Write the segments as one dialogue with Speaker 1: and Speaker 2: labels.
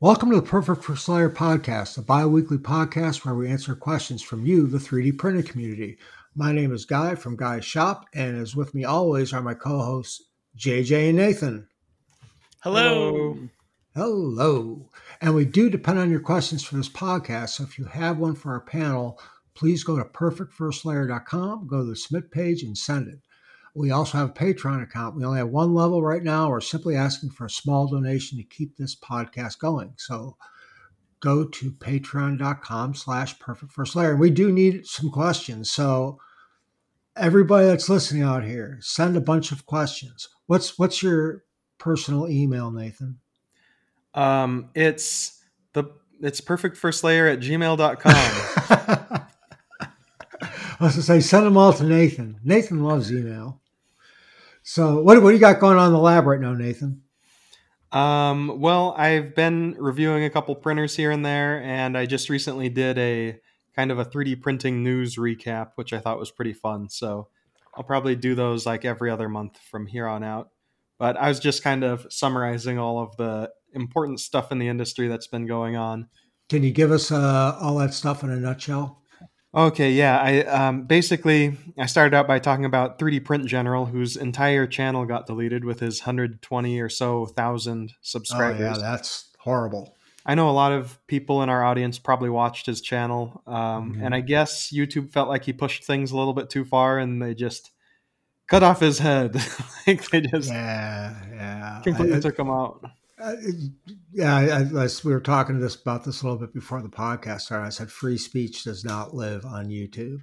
Speaker 1: Welcome to the Perfect First Layer podcast, a bi weekly podcast where we answer questions from you, the 3D printing community. My name is Guy from Guy's Shop, and as with me always are my co hosts, JJ and Nathan.
Speaker 2: Hello.
Speaker 1: Hello. And we do depend on your questions for this podcast. So if you have one for our panel, please go to perfectfirstlayer.com, go to the submit page, and send it. We also have a Patreon account. We only have one level right now. We're simply asking for a small donation to keep this podcast going. So go to patreon.com slash perfect first layer. We do need some questions. So everybody that's listening out here, send a bunch of questions. What's what's your personal email, Nathan?
Speaker 3: Um, it's the it's perfect first layer at gmail.com.
Speaker 1: I was to say, send them all to Nathan. Nathan loves email. So, what, what do you got going on in the lab right now, Nathan?
Speaker 3: Um, well, I've been reviewing a couple printers here and there, and I just recently did a kind of a 3D printing news recap, which I thought was pretty fun. So, I'll probably do those like every other month from here on out. But I was just kind of summarizing all of the important stuff in the industry that's been going on.
Speaker 1: Can you give us uh, all that stuff in a nutshell?
Speaker 3: Okay, yeah. I um, basically I started out by talking about 3D Print General, whose entire channel got deleted with his 120 or so thousand subscribers.
Speaker 1: Oh, yeah, that's horrible.
Speaker 3: I know a lot of people in our audience probably watched his channel, um, mm-hmm. and I guess YouTube felt like he pushed things a little bit too far, and they just cut off his head. like they just
Speaker 1: yeah, yeah,
Speaker 3: completely I, took him out.
Speaker 1: Uh, yeah, I, I, we were talking this about this a little bit before the podcast started. I said free speech does not live on YouTube.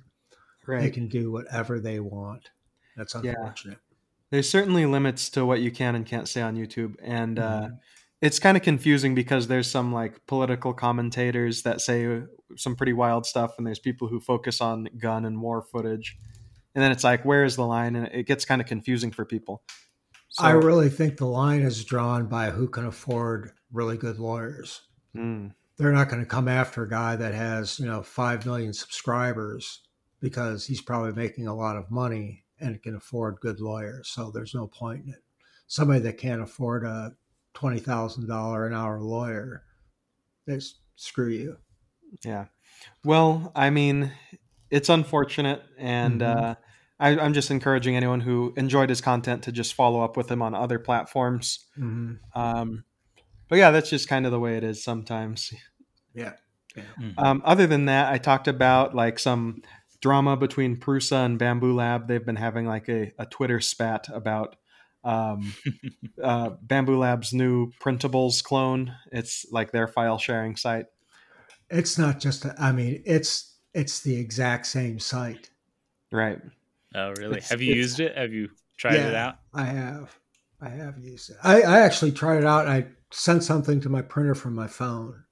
Speaker 1: Right. They can do whatever they want. That's unfortunate. Yeah.
Speaker 3: There's certainly limits to what you can and can't say on YouTube, and uh, mm-hmm. uh, it's kind of confusing because there's some like political commentators that say some pretty wild stuff, and there's people who focus on gun and war footage, and then it's like, where is the line? And it gets kind of confusing for people.
Speaker 1: So, I really think the line is drawn by who can afford really good lawyers. Mm. They're not going to come after a guy that has, you know, 5 million subscribers because he's probably making a lot of money and can afford good lawyers. So there's no point in it. Somebody that can't afford a $20,000 an hour lawyer, they screw you.
Speaker 3: Yeah. Well, I mean, it's unfortunate and mm-hmm. uh I, am just encouraging anyone who enjoyed his content to just follow up with him on other platforms. Mm-hmm. Um, but yeah, that's just kind of the way it is sometimes.
Speaker 1: Yeah.
Speaker 3: yeah. Mm-hmm. Um, other than that, I talked about like some drama between Prusa and Bambu Lab. They've been having like a, a Twitter spat about um, uh, Bambu Lab's new printables clone. It's like their file sharing site.
Speaker 1: It's not just. A, I mean, it's it's the exact same site.
Speaker 3: Right.
Speaker 2: Oh, really? It's, have you used it? Have you tried
Speaker 1: yeah,
Speaker 2: it out?
Speaker 1: I have. I have used it. I, I actually tried it out. I sent something to my printer from my phone,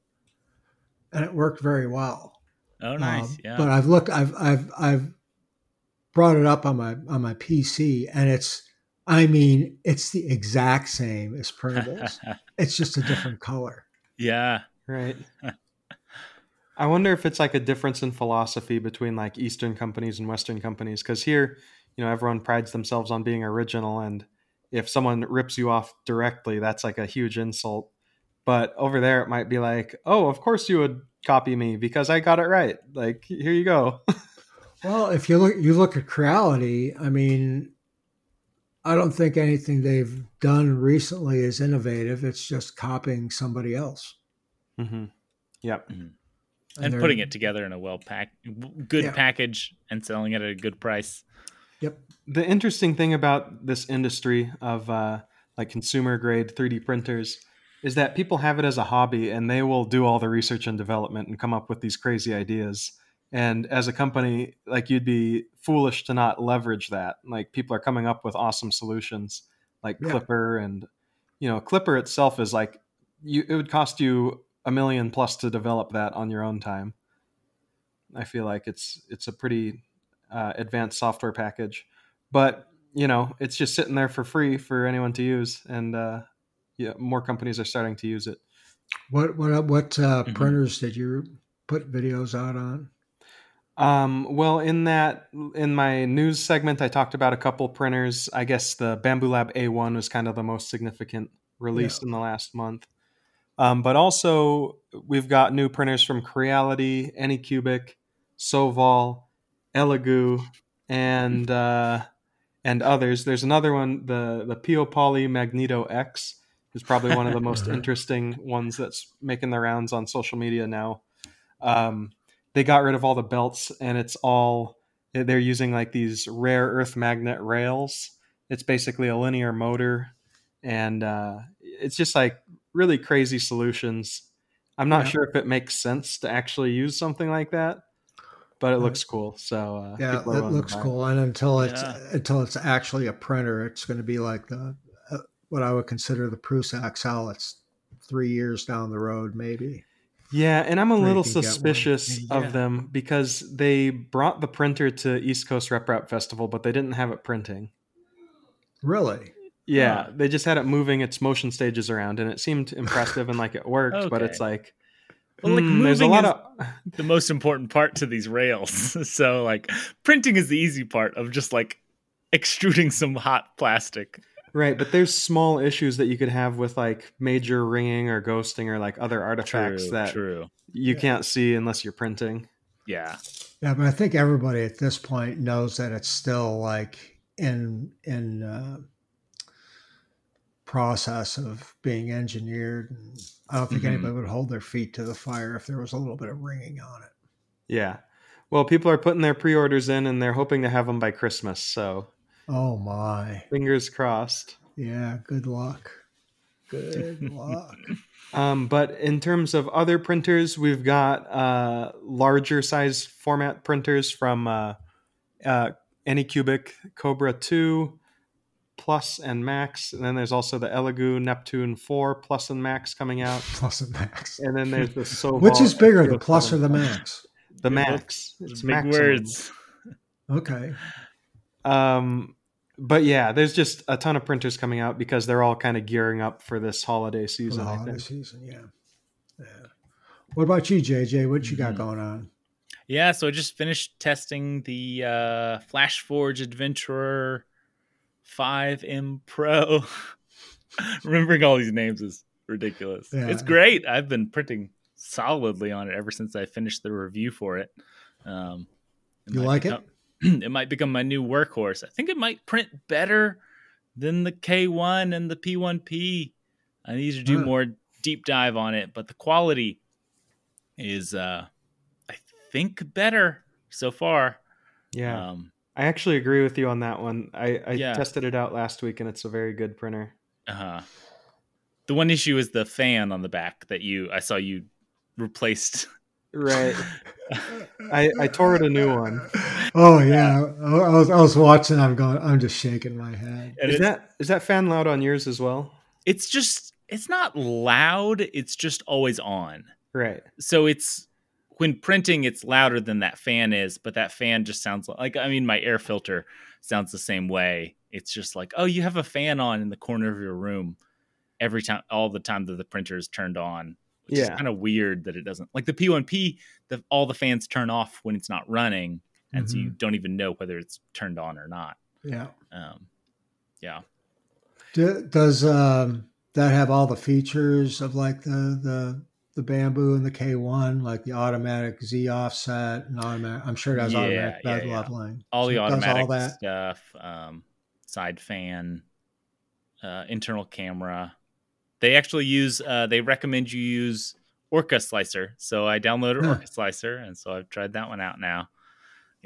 Speaker 1: and it worked very well.
Speaker 2: Oh, nice. Um, yeah.
Speaker 1: But I've looked. I've I've I've brought it up on my on my PC, and it's. I mean, it's the exact same as printables. it's just a different color.
Speaker 2: Yeah.
Speaker 3: Right. I wonder if it's like a difference in philosophy between like Eastern companies and Western companies. Because here, you know, everyone prides themselves on being original, and if someone rips you off directly, that's like a huge insult. But over there, it might be like, oh, of course you would copy me because I got it right. Like, here you go.
Speaker 1: well, if you look, you look at Creality. I mean, I don't think anything they've done recently is innovative. It's just copying somebody else.
Speaker 3: Mm-hmm. Yep. Mm-hmm
Speaker 2: and, and putting it together in a well packed, good yeah. package and selling it at a good price.
Speaker 1: Yep.
Speaker 3: The interesting thing about this industry of uh, like consumer grade 3D printers is that people have it as a hobby and they will do all the research and development and come up with these crazy ideas. And as a company, like you'd be foolish to not leverage that. Like people are coming up with awesome solutions like yeah. Klipper and you know, Klipper itself is like you it would cost you a million plus to develop that on your own time. I feel like it's it's a pretty uh, advanced software package, but you know it's just sitting there for free for anyone to use, and uh, yeah, more companies are starting to use it.
Speaker 1: What what what uh, mm-hmm. printers did you put videos out on?
Speaker 3: Um, well, in that in my news segment, I talked about a couple printers. I guess the Bambu Lab A1 was kind of the most significant release yeah. in the last month. Um, but also, we've got new printers from Creality, Anycubic, Sovol, Elegoo, and uh, and others. There's another one, the the Peopoly Magneto X, is probably one of the most interesting ones that's making the rounds on social media now. Um, they got rid of all the belts, and it's all they're using like these rare earth magnet rails. It's basically a linear motor, and uh, it's just like really crazy solutions. I'm not yeah. sure if it makes sense to actually use something like that, but it looks cool. So uh,
Speaker 1: yeah, it looks cool. And until it's yeah. until it's actually a printer, it's going to be like the uh, what I would consider the Prusa XL. It's three years down the road, maybe.
Speaker 3: Yeah, and I'm a little suspicious yeah. of them because they brought the printer to East Coast RepRap Festival, but they didn't have it printing.
Speaker 1: Really?
Speaker 3: Yeah, they just had it moving its motion stages around, and it seemed impressive and like it worked. okay. But it's like,
Speaker 2: well, like mm, there's a lot of the most important part to these rails. so like printing is the easy part of just like extruding some hot plastic.
Speaker 3: Right, but there's small issues that you could have with like major ringing or ghosting or like other artifacts
Speaker 2: true,
Speaker 3: that
Speaker 2: true.
Speaker 3: you yeah. can't see unless you're printing.
Speaker 2: Yeah.
Speaker 1: Yeah, but I think everybody at this point knows that it's still like in in uh, process of being engineered. And I don't think mm-hmm. anybody would hold their feet to the fire if there was a little bit of ringing on it.
Speaker 3: Yeah. Well, people are putting their pre-orders in and they're hoping to have them by Christmas. So,
Speaker 1: oh my,
Speaker 3: fingers crossed.
Speaker 1: Yeah. Good luck. Good luck.
Speaker 3: Um, but in terms of other printers, we've got uh, larger size format printers from uh, uh, Anycubic Cobra 2, Plus and Max, and then there's also the Elegoo Neptune Four Plus and Max coming out.
Speaker 1: Plus and Max,
Speaker 3: and then there's the Sovol.
Speaker 1: Which is bigger, the Plus or the Max?
Speaker 3: The Max.
Speaker 2: It's big maximum. words.
Speaker 1: Okay.
Speaker 3: Um, but yeah, there's just a ton of printers coming out because they're all kind of gearing up for this holiday season.
Speaker 1: For holiday season, yeah. Yeah. What about you, JJ? What you got mm-hmm. going on?
Speaker 2: Yeah, so I just finished testing the uh, FlashForge Adventurer 5M Pro. Remembering all these names is ridiculous. Yeah. It's great. I've been printing solidly on it ever since I finished the review for it. Um,
Speaker 1: it you like
Speaker 2: become, it? it might become my new workhorse. I think it might print better than the K1 and the P1P. I need to do huh. more deep dive on it, but the quality is, uh, I think, better so far.
Speaker 3: Yeah. Um, I actually agree with you on that one. I, I yeah. tested it out last week, and it's a very good printer.
Speaker 2: Uh huh. The one issue is the fan on the back that you I saw you replaced.
Speaker 3: Right. I I tore it a new one.
Speaker 1: Oh yeah, I was I was watching. I'm going. I'm just shaking my head.
Speaker 3: And is that is that fan loud on yours as well?
Speaker 2: It's just it's not loud. It's just always on.
Speaker 3: Right.
Speaker 2: So it's when printing it's louder than that fan is but that fan just sounds like i mean my air filter sounds the same way it's just like oh you have a fan on in the corner of your room every time all the time that the printer is turned on which yeah. is kind of weird that it doesn't like the p1p the, all the fans turn off when it's not running and mm-hmm. so you mm-hmm. don't even know whether it's turned on or not
Speaker 1: yeah
Speaker 2: um yeah
Speaker 1: Do, does um that have all the features of like the the the Bambu and the K1, like the automatic Z offset and automatic. I'm sure it has yeah, automatic bed yeah, yeah. leveling.
Speaker 2: All so the automatic all that. stuff, um, side fan, uh, internal camera. They actually use. Uh, they recommend you use Orca Slicer. So I downloaded Orca Slicer, and so I've tried that one out now.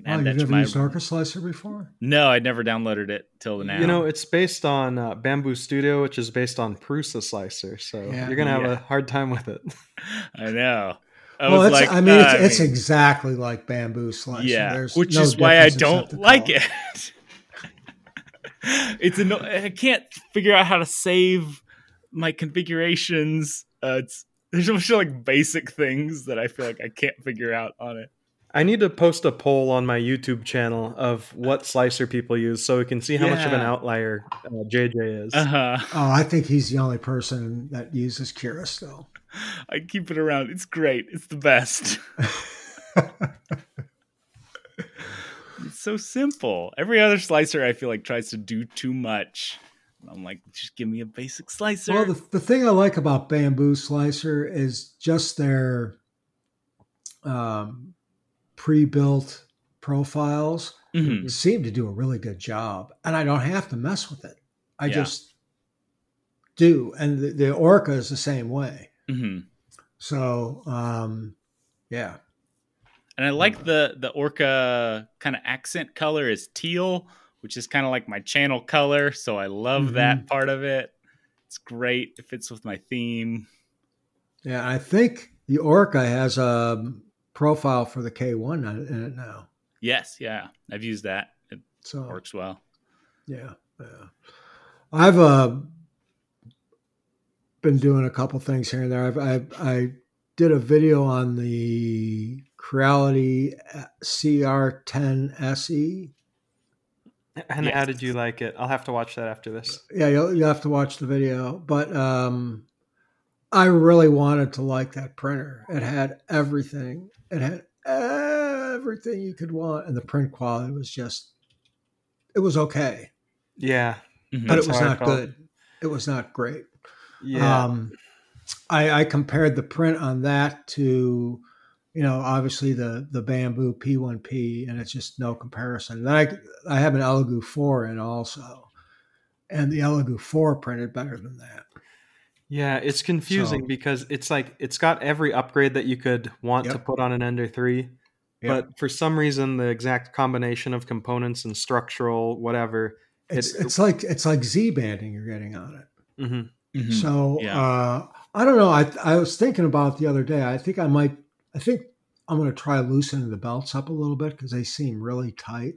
Speaker 1: Oh, you've never used Orca Slicer before?
Speaker 2: No, I'd never downloaded it till now.
Speaker 3: You know, it's based on uh, Bambu Studio, which is based on Prusa Slicer, so yeah. you're gonna have yeah. a hard time with it.
Speaker 2: I know.
Speaker 1: I well, like, I mean, uh, it's, it's, exactly like Bambu Slicer.
Speaker 2: Yeah, There's which no is why I don't like it. it's a no, I can't figure out how to save my configurations. Uh, it's there's a bunch of like basic things that I feel like I can't figure out on it.
Speaker 3: I need to post a poll on my YouTube channel of what slicer people use so we can see how yeah. much of an outlier uh, JJ is.
Speaker 2: Uh-huh.
Speaker 1: Oh, I think he's the only person that uses Cura still.
Speaker 2: I keep it around. It's great. It's the best. it's so simple. Every other slicer I feel like tries to do too much. I'm like, just give me a basic slicer.
Speaker 1: Well, the, the thing I like about Bambu Slicer is just their um, pre-built profiles
Speaker 2: Mhm.
Speaker 1: seem to do a really good job, and I don't have to mess with it. I
Speaker 2: Yeah.
Speaker 1: just do, and the, the Orca is the same way.
Speaker 2: Mhm.
Speaker 1: So, um, yeah,
Speaker 2: And I like the the orca kind of accent color is teal, which is kind of like my channel color. So I love that part of it. It's great. It fits with my theme.
Speaker 1: yeah. I think the Orca has a profile for the K1 in it now.
Speaker 2: Yes, yeah, I've used that. It
Speaker 1: So
Speaker 2: works well.
Speaker 1: Yeah, yeah. I've uh, been doing a couple things here and there. I've, I I did a video on the Creality CR10 SE.
Speaker 3: And
Speaker 2: Yes.
Speaker 3: how did you like it? I'll have to watch that after this.
Speaker 1: Yeah, you'll, you'll have to watch the video. But um, I really wanted to like that printer. It had everything. It had everything you could want, and the print quality was just. It was okay,
Speaker 3: Yeah,
Speaker 2: Mhm.
Speaker 1: but
Speaker 3: That's
Speaker 1: it was not
Speaker 3: felt.
Speaker 1: good. It was not great.
Speaker 3: yeah.
Speaker 1: Um, I, I compared the print on that to, you know, obviously the the Bambu P1P, and it's just no comparison. Then I I have an Elegoo four in also, and the Elegoo four printed better than that.
Speaker 3: Yeah, it's confusing
Speaker 1: So-
Speaker 3: because it's like it's got every upgrade that you could want to put on an Ender 3,
Speaker 1: Yep.
Speaker 3: but for some reason the exact combination of components and structural whatever.
Speaker 1: It's
Speaker 3: it-
Speaker 1: it's like it's like Z banding you're getting on it.
Speaker 3: Mhm.
Speaker 2: Mhm.
Speaker 1: So
Speaker 2: Yeah.
Speaker 1: uh, I don't know. I I was thinking about it the other day. I think I might. I think I'm going to try loosening the belts up a little bit because they seem really tight.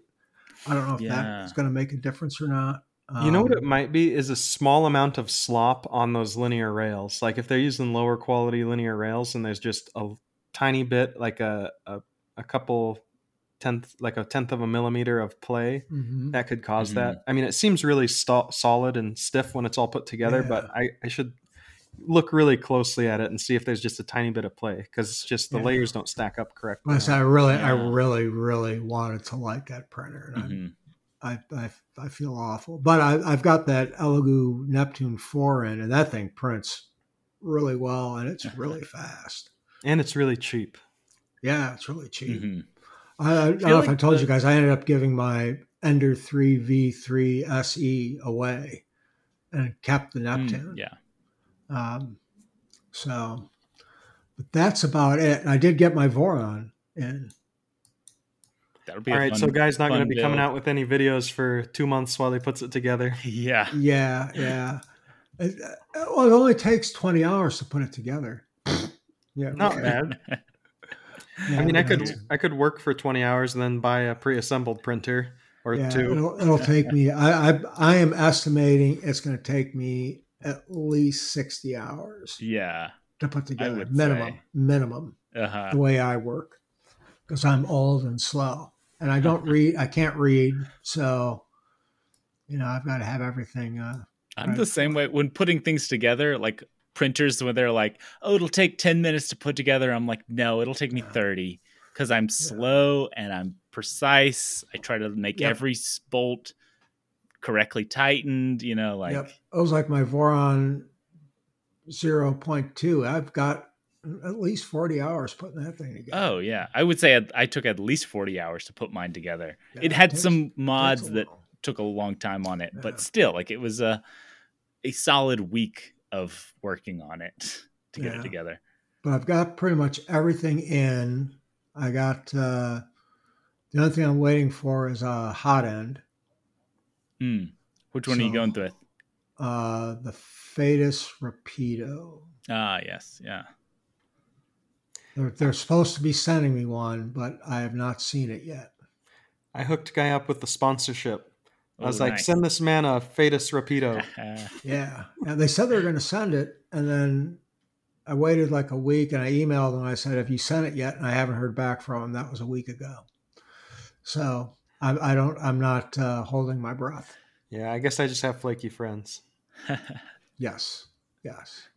Speaker 1: I don't know if
Speaker 2: Yeah.
Speaker 1: that's going to make a difference or not.
Speaker 3: You know what it
Speaker 1: Um,
Speaker 3: might be is a small amount of slop on those linear rails. Like if they're using lower quality linear rails and there's just a tiny bit, like a a, a couple tenth, like a tenth of a millimeter of play,
Speaker 1: mhm.
Speaker 3: that could because
Speaker 2: Mhm.
Speaker 3: that. I mean, it seems really sto- solid and stiff when it's all put together, but I, I should look really closely at it and see if there's just a tiny bit of play because it's just the
Speaker 1: Yeah.
Speaker 3: layers don't stack up correctly.
Speaker 1: Like I said, I really, I really, really wanted to like that printer, and
Speaker 2: Mhm.
Speaker 1: I, I, I, I feel awful. But I, I've got that Elegoo Neptune four in, and that thing prints really well, and it's really fast.
Speaker 3: And it's really cheap.
Speaker 1: Yeah, it's really cheap.
Speaker 2: Mhm.
Speaker 1: I, I don't
Speaker 2: feel
Speaker 1: know if I told
Speaker 2: the-
Speaker 1: you guys, I ended up giving my Ender 3 V3 SE away and kept the
Speaker 2: Mm,
Speaker 1: Neptune.
Speaker 2: yeah.
Speaker 1: Um, so, but that's about it. And I did get my Voron in.
Speaker 2: That'll be
Speaker 3: All
Speaker 2: a
Speaker 3: right,
Speaker 2: fun,
Speaker 3: so Guy's not going to
Speaker 2: fun
Speaker 3: be coming out with any videos for two months while he puts it together.
Speaker 2: Yeah.
Speaker 1: Yeah, yeah. It, uh, well, it only takes 20 hours to put it together. Yeah.
Speaker 3: Not
Speaker 1: right.
Speaker 3: bad.
Speaker 1: Yeah,
Speaker 3: I mean, I
Speaker 1: yeah.
Speaker 3: could I could work for twenty hours and then buy a pre-assembled printer or
Speaker 1: Yeah,
Speaker 3: two.
Speaker 1: It'll, it'll take me. I, I I am estimating it's going to take me at least sixty hours
Speaker 2: Yeah.
Speaker 1: to put together. Minimum,
Speaker 2: say.
Speaker 1: minimum.
Speaker 2: Uh-huh.
Speaker 1: The way I work, because I'm old and slow, and I don't read. I can't read, so you know I've got to have everything. Uh,
Speaker 2: I'm
Speaker 1: Right.
Speaker 2: the same way when putting things together, like printers when they're like, "Oh, it'll take 10 minutes to put together." I'm like, "No, it'll take me 30." Cuz I'm slow and I'm precise. I try to make
Speaker 1: Yep.
Speaker 2: every bolt correctly tightened, you know, like
Speaker 1: yep, it was like my Voron 0.2. I've got at least forty hours putting that thing together.
Speaker 2: Oh yeah, I would say I, I took at least 40 hours to put mine together.
Speaker 1: Yeah,
Speaker 2: it had
Speaker 1: takes-
Speaker 2: some mods that took a long time on it,
Speaker 1: Yeah.
Speaker 2: but still like it was a a solid week of working on it to get
Speaker 1: Yeah.
Speaker 2: it together.
Speaker 1: but I've got pretty much everything in. I got uh, the only thing I'm waiting for is a hot end.
Speaker 2: Mm. Which one are you
Speaker 1: So-
Speaker 2: going with?
Speaker 1: Uh, the Phaetus Rapido.
Speaker 2: Ah, yes, yeah.
Speaker 1: They're, they're supposed to be sending me one, but I have not seen it yet.
Speaker 3: I hooked Guy up with the sponsorship. I was
Speaker 2: Oh,
Speaker 3: like,
Speaker 2: nice.
Speaker 3: send this man a Phaetus Rapido.
Speaker 1: Yeah, and they said they were going to send it, and then I waited like a week, and I emailed them. I said, "Have you sent it yet?" And I haven't heard back from them. That was a week ago. So I, I don't. I'm not uh, holding my breath.
Speaker 3: yeah, I guess I just have flaky friends.
Speaker 1: Yes, yes.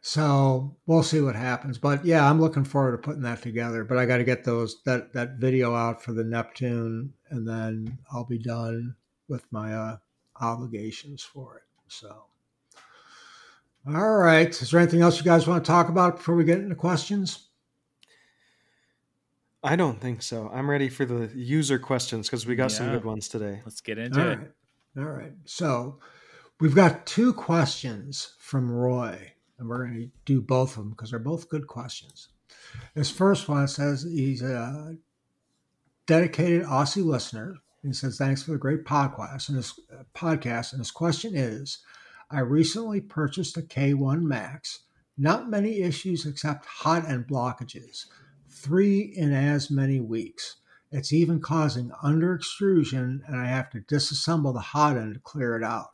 Speaker 1: So we'll see what happens. But yeah, I'm looking forward to putting that together. But I got to get those that that video out for the Neptune, and then I'll be done with my uh, obligations for it. So, all right. Is there anything else you guys want to talk about before we get into questions?
Speaker 3: I don't think so. I'm ready for the user questions because we got some good ones today.
Speaker 2: Let's get into
Speaker 1: All
Speaker 2: it.
Speaker 1: right. All right. So we've got two questions from Roy, and we're going to do both of them because they're both good questions. This first one says he's a dedicated Aussie listener. He says, Thanks for the great podcast. And his uh, podcast. And his question is I recently purchased a K1 Max. Not many issues except hot end blockages, three in as many weeks. It's even causing under extrusion, and I have to disassemble the hot end to clear it out.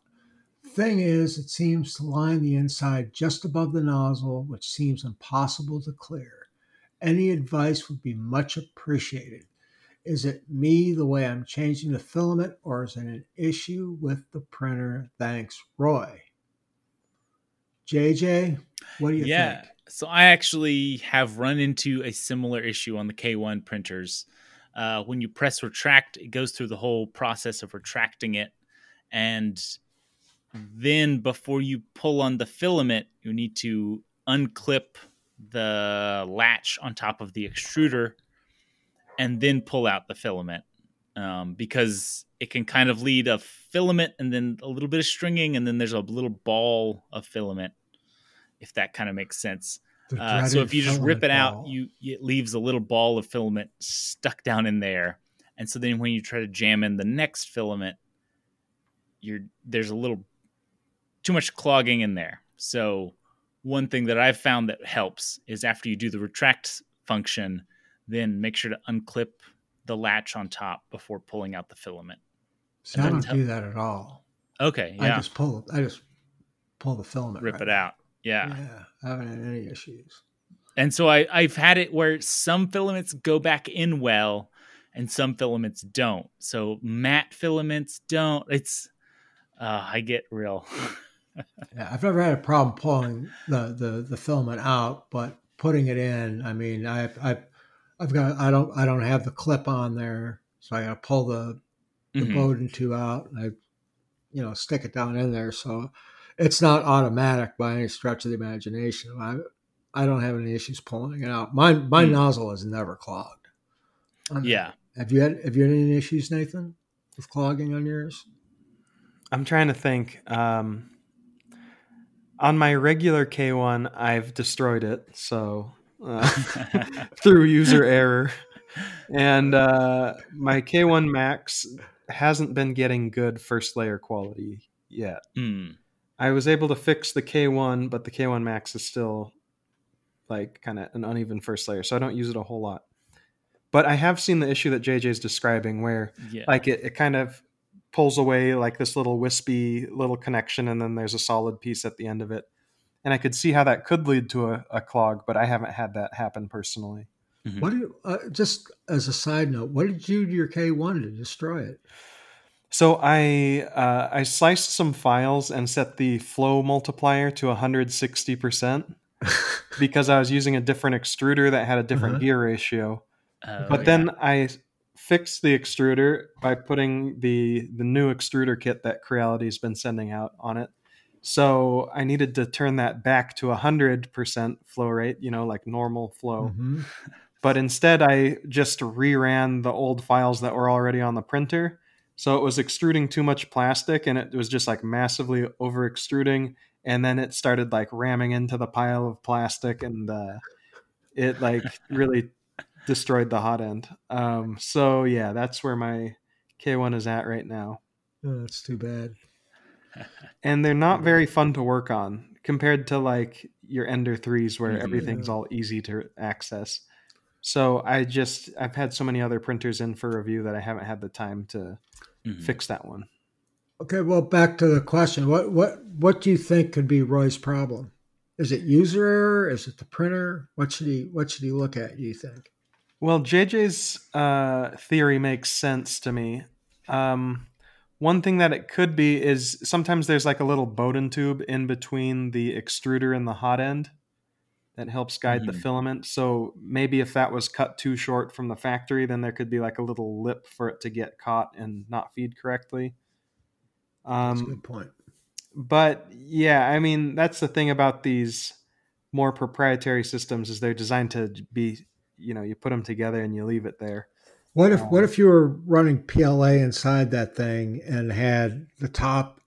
Speaker 1: Thing is, it seems to line the inside just above the nozzle, which seems impossible to clear. Any advice would be much appreciated. Is it me the way I'm changing the filament, or is it an issue with the printer? Thanks, Roy. JJ, what do you
Speaker 2: yeah.
Speaker 1: think?
Speaker 2: So I actually have run into a similar issue on the K1 printers. Uh, when you press retract, it goes through the whole process of retracting it. And then before you pull on the filament, you need to unclip the latch on top of the extruder and then pull out the filament um, because it can kind of lead a filament and then a little bit of stringing and then there's a little ball of filament if that kind of makes sense uh, so if you just rip it out
Speaker 1: ball.
Speaker 2: you it leaves a little ball of filament stuck down in there and so then when you try to jam in the next filament you're there's a little too much clogging in there so one thing that i've found that helps is after you do the retract function then make sure to unclip the latch on top before pulling out the filament
Speaker 1: See, I don't
Speaker 2: how-
Speaker 1: do that at all.
Speaker 2: okay yeah.
Speaker 1: I just pull. I just pull the filament.
Speaker 2: rip
Speaker 1: right
Speaker 2: it out yeah.
Speaker 1: Yeah, I haven't had any issues.
Speaker 2: And so I, I've had it where some filaments go back in well and some filaments don't. So matte filaments don't. It's uh, I get real.
Speaker 1: Yeah, I've never had a problem pulling the, the, the filament out, but putting it in, I mean, I I I've got I don't I don't have the clip on there, so I got to pull the the
Speaker 2: Mhm.
Speaker 1: Bowden tube out and I you know stick it down in there. So it's not automatic by any stretch of the imagination. I I don't have any issues pulling it out. My my
Speaker 2: Mm.
Speaker 1: nozzle is never clogged. On-
Speaker 2: Yeah.
Speaker 1: Have you had Have you had any issues, Nathan, with clogging on yours?
Speaker 3: I'm trying to think. Um, on my regular K1, I've destroyed it. So uh, through user error, and uh, my K1 Max hasn't been getting good first layer quality yet.
Speaker 2: Hmm.
Speaker 3: I was able to fix the K1, but the K1 Max is still like kind of an uneven first layer, so I don't use it a whole lot. But I have seen the issue that JJ is describing where
Speaker 2: Yeah.
Speaker 3: like it, it kind of pulls away like this little wispy little connection and then there's a solid piece at the end of it. And I could see how that could lead to a, a clog, but I haven't had that happen personally.
Speaker 2: Mhm.
Speaker 1: What did, uh, just as a side note, what did you do to your K1 to destroy it?
Speaker 3: So I uh, I sliced some files and set the flow multiplier to 160% because I was using a different extruder that had a different
Speaker 1: Uh-huh.
Speaker 3: gear ratio.
Speaker 2: Oh,
Speaker 3: but
Speaker 2: yeah.
Speaker 3: then I fixed the extruder by putting the the new extruder kit that Creality's been sending out on it. So I needed to turn that back to 100% flow rate, you know, like normal flow.
Speaker 1: Mhm.
Speaker 3: But instead I just reran the old files that were already on the printer. So it was extruding too much plastic and it was just like massively over extruding and then it started like ramming into the pile of plastic and uh, it like really destroyed the hot end. Um, so yeah, that's where my K1 is at right now.
Speaker 1: Oh, that's too bad.
Speaker 3: And they're not very fun to work on compared to like your Ender 3s where
Speaker 2: Mhm.
Speaker 3: everything's all easy to access. So I just I've had so many other printers in for review that I haven't had the time to
Speaker 2: Mhm.
Speaker 3: fix that one.
Speaker 1: Okay, well, back to the question. What what what do you think could be Roy's problem? Is it user error? Is it the printer? What should he what should he look at? Do you think?
Speaker 3: Well, JJ's uh, theory makes sense to me. Um, one thing that it could be is sometimes there's like a little Bowden tube in between the extruder and the hot end that helps guide the
Speaker 2: Mhm.
Speaker 3: filament. So maybe if that was cut too short from the factory, then there could be like a little lip for it to get caught and not feed correctly.
Speaker 1: That's a
Speaker 3: Um,
Speaker 1: good point.
Speaker 3: but yeah, I mean that's the thing about these more proprietary systems is they're designed to be, you know, you put them together and you leave it there.
Speaker 1: What if what if you were running PLA inside that thing and had the top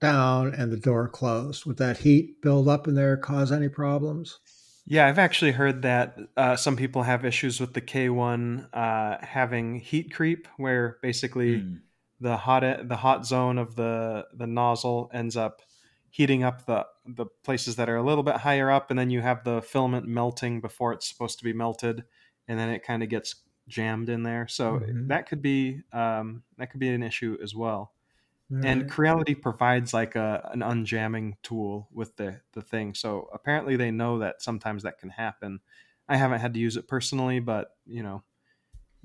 Speaker 1: down and the door closed? Would that heat build up in there cause any problems?
Speaker 3: Yeah, I've actually heard that uh, some people have issues with the K1 uh, having heat creep, where basically
Speaker 2: Mm.
Speaker 3: the hot e, the hot zone of the the nozzle ends up heating up the the places that are a little bit higher up, and then you have the filament melting before it's supposed to be melted, and then it kind of gets jammed in there. So
Speaker 1: Mhm.
Speaker 3: that could be um, that could be an issue as well. And
Speaker 1: Right.
Speaker 3: Creality provides like a an unjamming tool with the the thing. So apparently they know that sometimes that can happen. I haven't had to use it personally, but you know,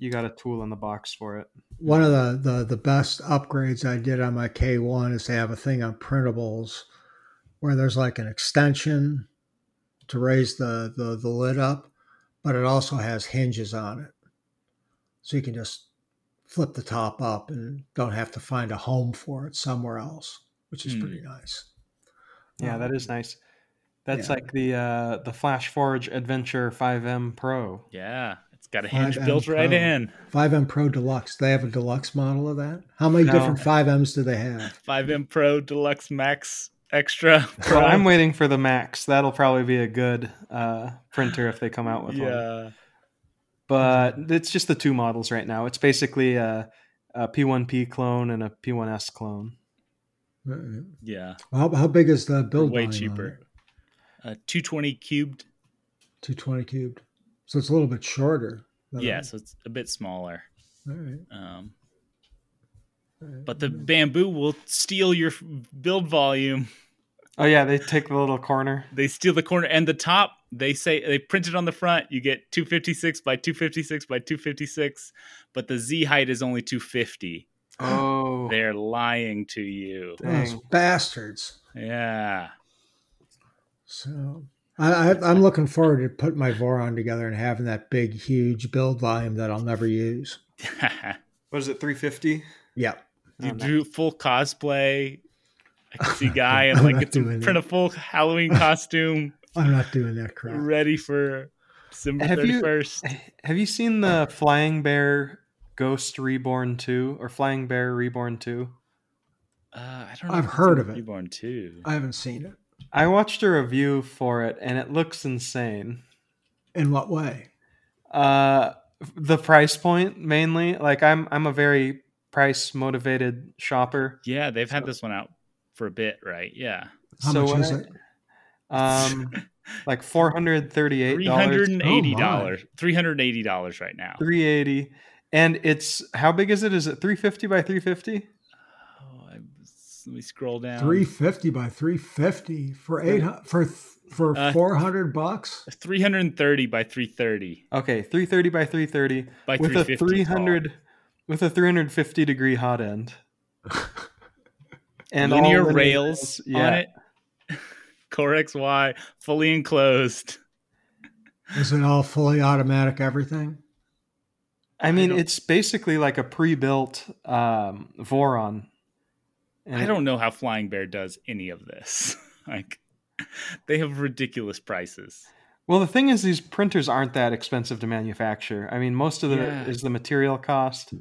Speaker 3: you got a tool in the box for it.
Speaker 1: One of the, the the best upgrades I did on my K1 is to have a thing on printables where there's like an extension to raise the, the, the lid up, but it also has hinges on it. So you can just flip the top up and don't have to find a home for it somewhere else, which is
Speaker 2: Hmm.
Speaker 1: pretty nice.
Speaker 3: Yeah,
Speaker 1: Um,
Speaker 3: that is nice. That's
Speaker 1: yeah.
Speaker 3: like the uh the Flash Forge Adventure 5M Pro.
Speaker 2: Yeah, it's got a
Speaker 1: Five
Speaker 2: hinge
Speaker 1: M
Speaker 2: built right in.
Speaker 1: 5M Pro Deluxe. They have a deluxe model of that. How many
Speaker 3: No.
Speaker 1: different 5Ms do they have?
Speaker 2: 5M Pro Deluxe Max Extra.
Speaker 3: So I'm waiting for the Max. That'll probably be a good uh printer if they come out with one.
Speaker 2: yeah.
Speaker 3: But it's just the two models right now. It's basically a, a P1P clone and a P1S clone.
Speaker 2: Yeah.
Speaker 1: How, how big is the build?
Speaker 2: Way
Speaker 1: volume on
Speaker 2: cheaper.
Speaker 1: it?
Speaker 2: Uh, 220 cubed.
Speaker 1: 220 cubed. So it's a little bit shorter. than
Speaker 2: Yeah,
Speaker 1: a-
Speaker 2: so it's a bit smaller.
Speaker 1: All right.
Speaker 2: Um,
Speaker 1: all right.
Speaker 2: but the Bambu will steal your build volume.
Speaker 3: Oh yeah, they take the little corner.
Speaker 2: They steal the corner and the top. They say they print it on the front. You get 256 by 256 by 256, but the Z height is only 250.
Speaker 3: Oh,
Speaker 2: They're lying to you.
Speaker 1: Those bastards.
Speaker 2: Yeah.
Speaker 1: So I, I, I'm looking forward to putting my Voron together and having that big, huge build volume that I'll never use.
Speaker 3: what is it? 350.
Speaker 1: Yeah.
Speaker 2: you
Speaker 3: Oh, nice.
Speaker 2: do full cosplay. I can see guy and like
Speaker 1: not
Speaker 2: it's a print a full Halloween costume
Speaker 1: I'm not doing that crap.
Speaker 2: ready for December
Speaker 3: Have you- Have you seen the Flying Bear Ghost Reborn 2 or Flying Bear Reborn 2?
Speaker 2: Uh, I don't know.
Speaker 1: I've heard of it.
Speaker 2: Reborn 2.
Speaker 1: I haven't seen it.
Speaker 3: I watched a review for it and it looks insane.
Speaker 1: In what way?
Speaker 3: Uh, the price point mainly. Like I'm, I'm a very price motivated shopper.
Speaker 2: Yeah, they've had this one out for a bit, right? Yeah.
Speaker 1: How
Speaker 3: so
Speaker 1: much
Speaker 3: when
Speaker 1: is
Speaker 3: I-
Speaker 1: it?
Speaker 3: Um, like four hundred thirty-eight
Speaker 2: Three
Speaker 3: dollars,
Speaker 2: hundred and eighty
Speaker 1: Oh,
Speaker 2: dollars. Three hundred eighty dollars right now.
Speaker 3: three eighty, and it's how big is it? Is it three fifty by three fifty?
Speaker 2: I, let me scroll down.
Speaker 1: 350 by 350 for eight for for
Speaker 2: Uh,
Speaker 1: 400 bucks.
Speaker 2: Three hundred and thirty by three thirty
Speaker 3: Okay, three thirty by three thirty
Speaker 2: by
Speaker 3: with a 300
Speaker 2: tall.
Speaker 3: with a three hundred fifty degree hot end. And
Speaker 2: linear
Speaker 3: all
Speaker 2: rails
Speaker 3: yeah.
Speaker 2: on it. Core XY fully enclosed.
Speaker 1: Is it all fully automatic everything?
Speaker 3: I mean,
Speaker 2: don't-
Speaker 3: it's basically like a pre-built um, Voron. And
Speaker 2: I don't know how Flying Bear does any of this. like they have ridiculous prices.
Speaker 3: Well, the thing is, these printers aren't that expensive to manufacture. I mean, most of the
Speaker 2: Yeah.
Speaker 3: is the material cost,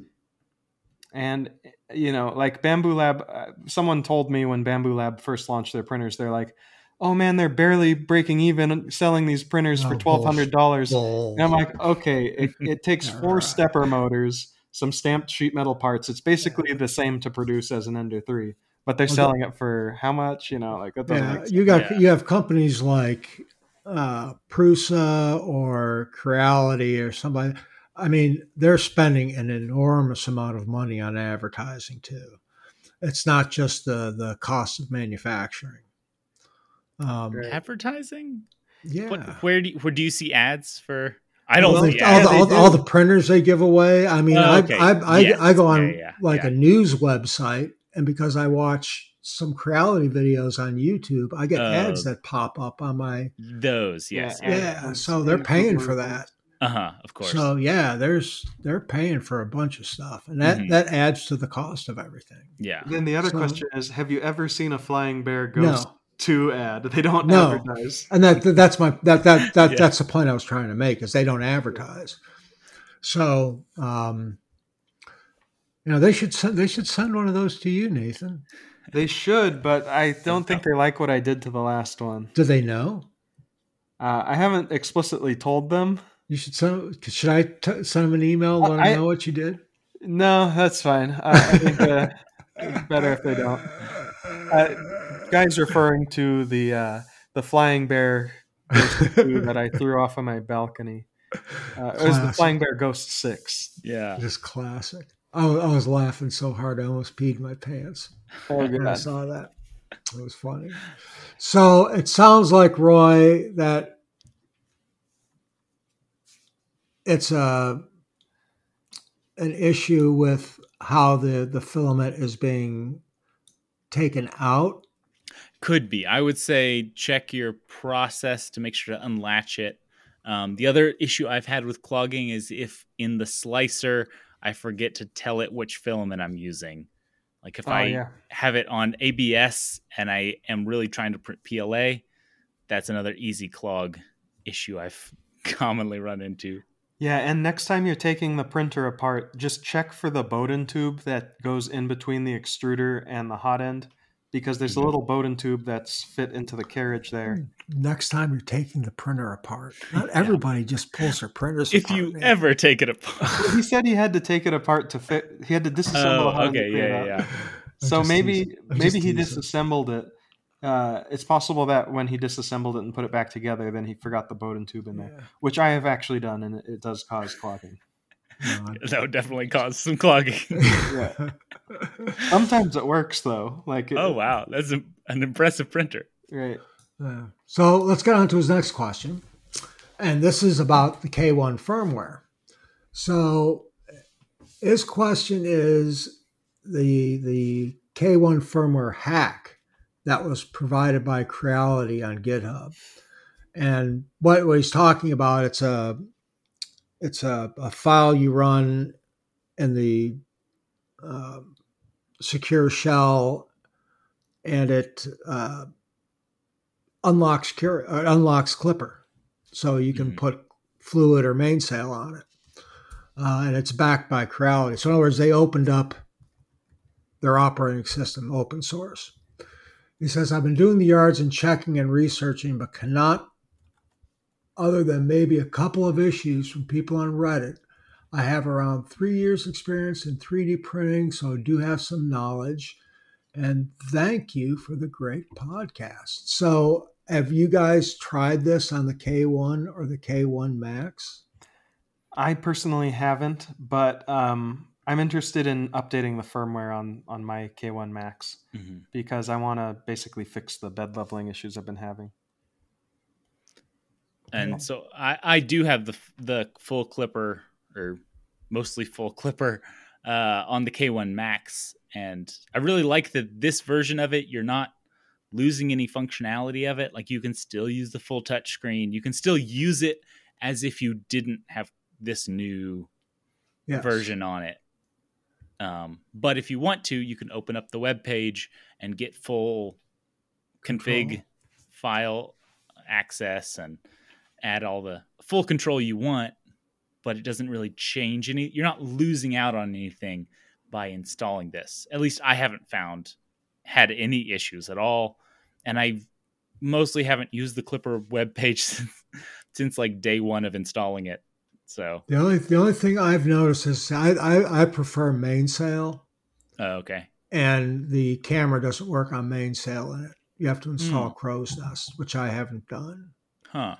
Speaker 3: and you know, like Bambu Lab. Uh, someone told me when Bambu Lab first launched their printers, they're like, "Oh man, they're barely breaking even selling these printers for
Speaker 1: Oh,
Speaker 3: twelve hundred dollars." And I'm like, okay, it, it takes four stepper motors, some stamped sheet metal parts. It's basically the same to produce as an Ender three, but they're
Speaker 1: Well,
Speaker 3: selling it for how much? You know, like that
Speaker 1: Yeah, you got
Speaker 2: Yeah.
Speaker 1: you have companies like uh, Prusa or Creality or somebody. I mean, they're spending an enormous amount of money on advertising too. It's not just the the cost of manufacturing. Um,
Speaker 2: Advertising?
Speaker 1: yeah.
Speaker 2: What, where do you, where do you see ads for? I don't
Speaker 1: all,
Speaker 2: see
Speaker 1: the, all,
Speaker 2: ads.
Speaker 1: the, all,
Speaker 3: they
Speaker 1: the, all the printers they give away. I mean,
Speaker 2: Oh,
Speaker 1: I,
Speaker 2: okay.
Speaker 1: I, I,
Speaker 2: Yes.
Speaker 1: I go on
Speaker 2: Yeah, yeah,
Speaker 1: like
Speaker 2: yeah.
Speaker 1: a news website, and because I watch some Creality videos on YouTube, I get
Speaker 2: Oh.
Speaker 1: ads that pop up on my
Speaker 2: Those, yes.
Speaker 3: Yeah.
Speaker 2: yes.
Speaker 1: yeah. so they're paying for that.
Speaker 2: Uh huh. Of course.
Speaker 1: So yeah, there's they're paying for a bunch of stuff, and that
Speaker 2: Mhm.
Speaker 1: that adds to the cost of everything.
Speaker 2: yeah.
Speaker 3: Then the other
Speaker 1: So-
Speaker 3: question is: Have you ever seen a Flying Bear Ghost
Speaker 1: No.
Speaker 3: Two ad? They don't
Speaker 1: No.
Speaker 3: advertise.
Speaker 1: And that that's my that that that
Speaker 2: Yeah.
Speaker 1: that's the point I was trying to make is they don't advertise. So um, you know they should send they should send one of those to you, Nathan.
Speaker 3: They should, but I don't think they like what I did to the last one.
Speaker 1: Do they know?
Speaker 3: Uh, I haven't explicitly told them.
Speaker 1: You should send. Should I t- send them an email? Let them
Speaker 3: I-
Speaker 1: know what you did.
Speaker 3: No, that's fine. Uh, I think uh, it's better if they don't. Uh, guys referring to the uh, the flying bear that I threw off of my balcony. Uh, it was the flying bear ghost six.
Speaker 2: Yeah.
Speaker 1: Just classic. I, I was laughing so hard I almost peed my pants.
Speaker 3: Oh
Speaker 1: when I saw that. It was funny. So it sounds like Roy that it's a an issue with how the the filament is being taken out.
Speaker 2: Could be. I would say check your process to make sure to unlatch it. Um, the other issue I've had with clogging is if in the slicer I forget to tell it which filament I'm using. Like if
Speaker 3: Oh
Speaker 2: I
Speaker 3: yeah.
Speaker 2: have it on ABS and I am really trying to print PLA, that's another easy clog issue I've commonly run into.
Speaker 3: Yeah, and next time you're taking the printer apart, just check for the Bowden tube that goes in between the extruder and the hot end, because there's a
Speaker 2: Mhm.
Speaker 3: little Bowden tube that's fit into the carriage there.
Speaker 1: Next time you're taking the printer apart, not everybody just pulls their printers
Speaker 2: If
Speaker 1: apart.
Speaker 2: you
Speaker 1: man.
Speaker 2: ever take it apart.
Speaker 3: he said he had to take it apart to fit. He had to disassemble the
Speaker 2: oh,
Speaker 3: to
Speaker 2: okay.
Speaker 3: it
Speaker 2: Yeah,
Speaker 3: out.
Speaker 2: yeah, yeah.
Speaker 3: So maybe maybe he
Speaker 1: teasing.
Speaker 3: disassembled it. Uh, it's possible that when he disassembled it and put it back together, then he forgot the Bowden tube in there,
Speaker 1: Yeah.
Speaker 3: which I have actually done, and it, it does cause clogging.
Speaker 1: No, uh-huh.
Speaker 2: That would definitely cause some clogging.
Speaker 3: Yeah. Sometimes it works though. Like it,
Speaker 2: oh, wow. That's a, an impressive printer.
Speaker 3: right.
Speaker 1: Yeah. So let's get on to his next question. And this is about the K1 firmware. So his question is the the K1 firmware hack that was provided by Creality on GitHub. And what, what he's talking about, it's a it's a, a file you run in the uh, secure shell and it uh, unlocks uh, unlocks Klipper, so you can
Speaker 2: Mhm.
Speaker 1: put Fluidd or mainsail on it, uh, and it's backed by Creality. So in other words, they opened up their operating system open source. He says, "I've been doing the yards and checking and researching, but cannot, other than maybe a couple of issues from people on Reddit." I have around three years experience in 3D printing, so I do have some knowledge. And thank you for the great podcast. So, have you guys tried this on the K1 or the K1 Max?
Speaker 3: I personally haven't, but um, I'm interested in updating the firmware on on my K1 Max because I want to basically fix the bed leveling issues I've been having.
Speaker 2: And so I, I do have the the full Klipper or mostly full Klipper uh, on the K1 Max, and I really like that this version of it. You're not losing any functionality of it. Like you can still use the full touch screen. You can still use it as if you didn't have this new
Speaker 1: Yes.
Speaker 2: version on it. Um, but if you want to, you can open up the web page and get full config file access and add all the full control you want. But it doesn't really change any. You're not losing out on anything by installing this. At least I haven't found had any issues at all, and I mostly haven't used the Klipper web page since, since like day one of installing it. So
Speaker 1: The only the only thing I've noticed is I I, I prefer mainsail,
Speaker 2: uh, okay.
Speaker 1: and the camera doesn't work on mainsail in it. You have to install
Speaker 2: Hmm.
Speaker 1: Crowsnest, which I haven't done.
Speaker 2: Huh.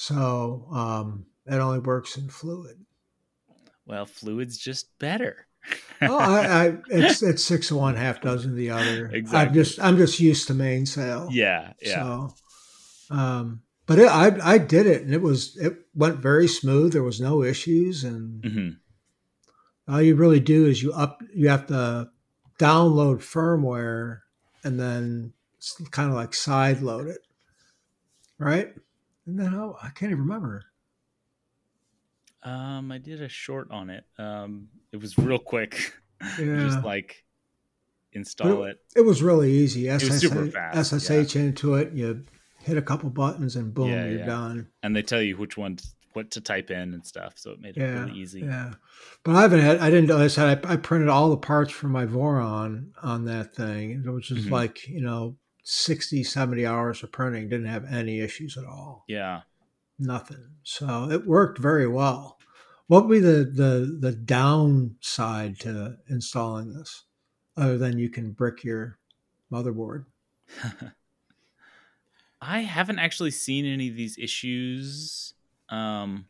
Speaker 1: So um, it only works in Fluidd.
Speaker 2: Well, Fluidd's just better.
Speaker 1: oh, I, I it's it's six of one, half dozen of the other.
Speaker 2: Exactly.
Speaker 1: I'm just I'm just used to mainsail.
Speaker 2: yeah, yeah.
Speaker 1: So, um, but it, I I did it and it was it went very smooth. There was no issues, and
Speaker 2: mm-hmm.
Speaker 1: all you really do is you up you have to download firmware and then it's kind of like side load it, right? And then how I can't even remember.
Speaker 2: Um, I did a short on it. Um, it was real quick.
Speaker 1: Yeah.
Speaker 2: Just like install it.
Speaker 1: It was really easy.
Speaker 2: It was
Speaker 1: SSH,
Speaker 2: super fast,
Speaker 1: SSH into it. You hit a couple buttons and boom,
Speaker 2: Yeah,
Speaker 1: you're
Speaker 2: yeah.
Speaker 1: done.
Speaker 2: and they tell you which one what to type in and stuff so it made it
Speaker 1: Yeah,
Speaker 2: really easy
Speaker 1: Yeah, but I haven't had. I didn't. Like I said I, I printed all the parts for my Voron on that thing, which is
Speaker 2: Mhm.
Speaker 1: like you know 60, 70 hours of printing. Didn't have any issues at all.
Speaker 2: yeah
Speaker 1: Nothing. So it worked very well. What would be the the the downside to installing this, other than you can brick your motherboard?
Speaker 2: i haven't actually seen any of these issues um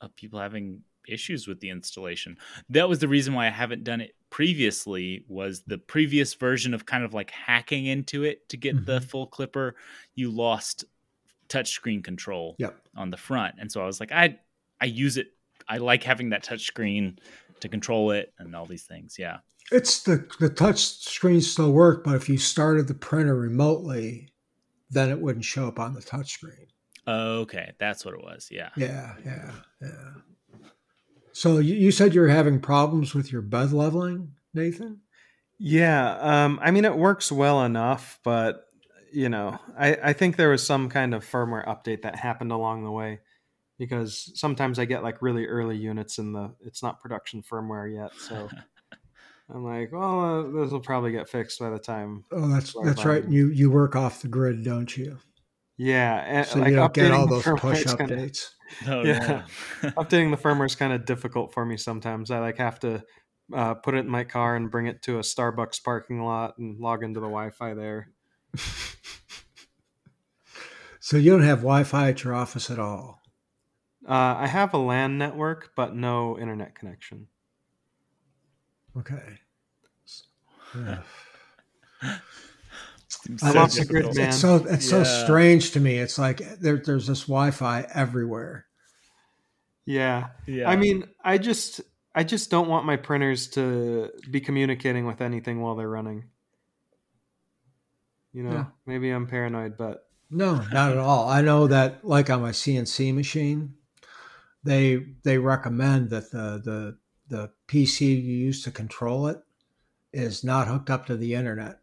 Speaker 2: of people having issues with the installation that was the reason why i haven't done it previously was the previous version of kind of like hacking into it to get the
Speaker 1: Mhm.
Speaker 2: full Klipper you lost touchscreen control
Speaker 1: Yep.
Speaker 2: on the front and so i was like i i use it i like having that touchscreen to control it and all these things yeah
Speaker 1: It's the the touch screen still work, but if you started the printer remotely, then it wouldn't show up on the touch screen.
Speaker 2: okay that's what it was yeah
Speaker 1: Yeah, yeah, yeah. So you, you said you're having problems with your bed leveling, Nathan?
Speaker 3: Yeah, um, I mean it works well enough, but you know, I, I think there was some kind of firmware update that happened along the way because sometimes I get like really early units in the it's not production firmware yet, so I'm like, well, uh, this will probably get fixed by the time.
Speaker 1: Oh, that's that's right. You you work off the grid, don't you?
Speaker 3: Yeah, and,
Speaker 1: So
Speaker 3: like
Speaker 1: you don't get all those push
Speaker 3: is kinda-
Speaker 1: updates.
Speaker 2: oh,
Speaker 3: Yeah.
Speaker 2: no.
Speaker 3: updating the firmware is kind of difficult for me sometimes. I like have to uh, put it in my car and bring it to a Starbucks parking lot and log into the Wi-Fi there.
Speaker 1: So you don't have Wi-Fi at your office at all.
Speaker 3: Uh, I have a LAN network, but no internet connection.
Speaker 1: Okay. Yeah.
Speaker 2: Seems
Speaker 1: I
Speaker 2: so
Speaker 3: lost the
Speaker 2: difficult.
Speaker 3: grid, man.
Speaker 1: It's so it's so strange to me. It's like there, there's this Wi-Fi everywhere.
Speaker 3: Yeah.
Speaker 2: Yeah.
Speaker 3: I mean, I just I just don't want my printers to be communicating with anything while they're running. You know,
Speaker 1: Yeah.
Speaker 3: maybe I'm paranoid, but
Speaker 1: No, not at all. I know that, like on my CNC machine, they they recommend that the the the PC you use to control it is not hooked up to the internet,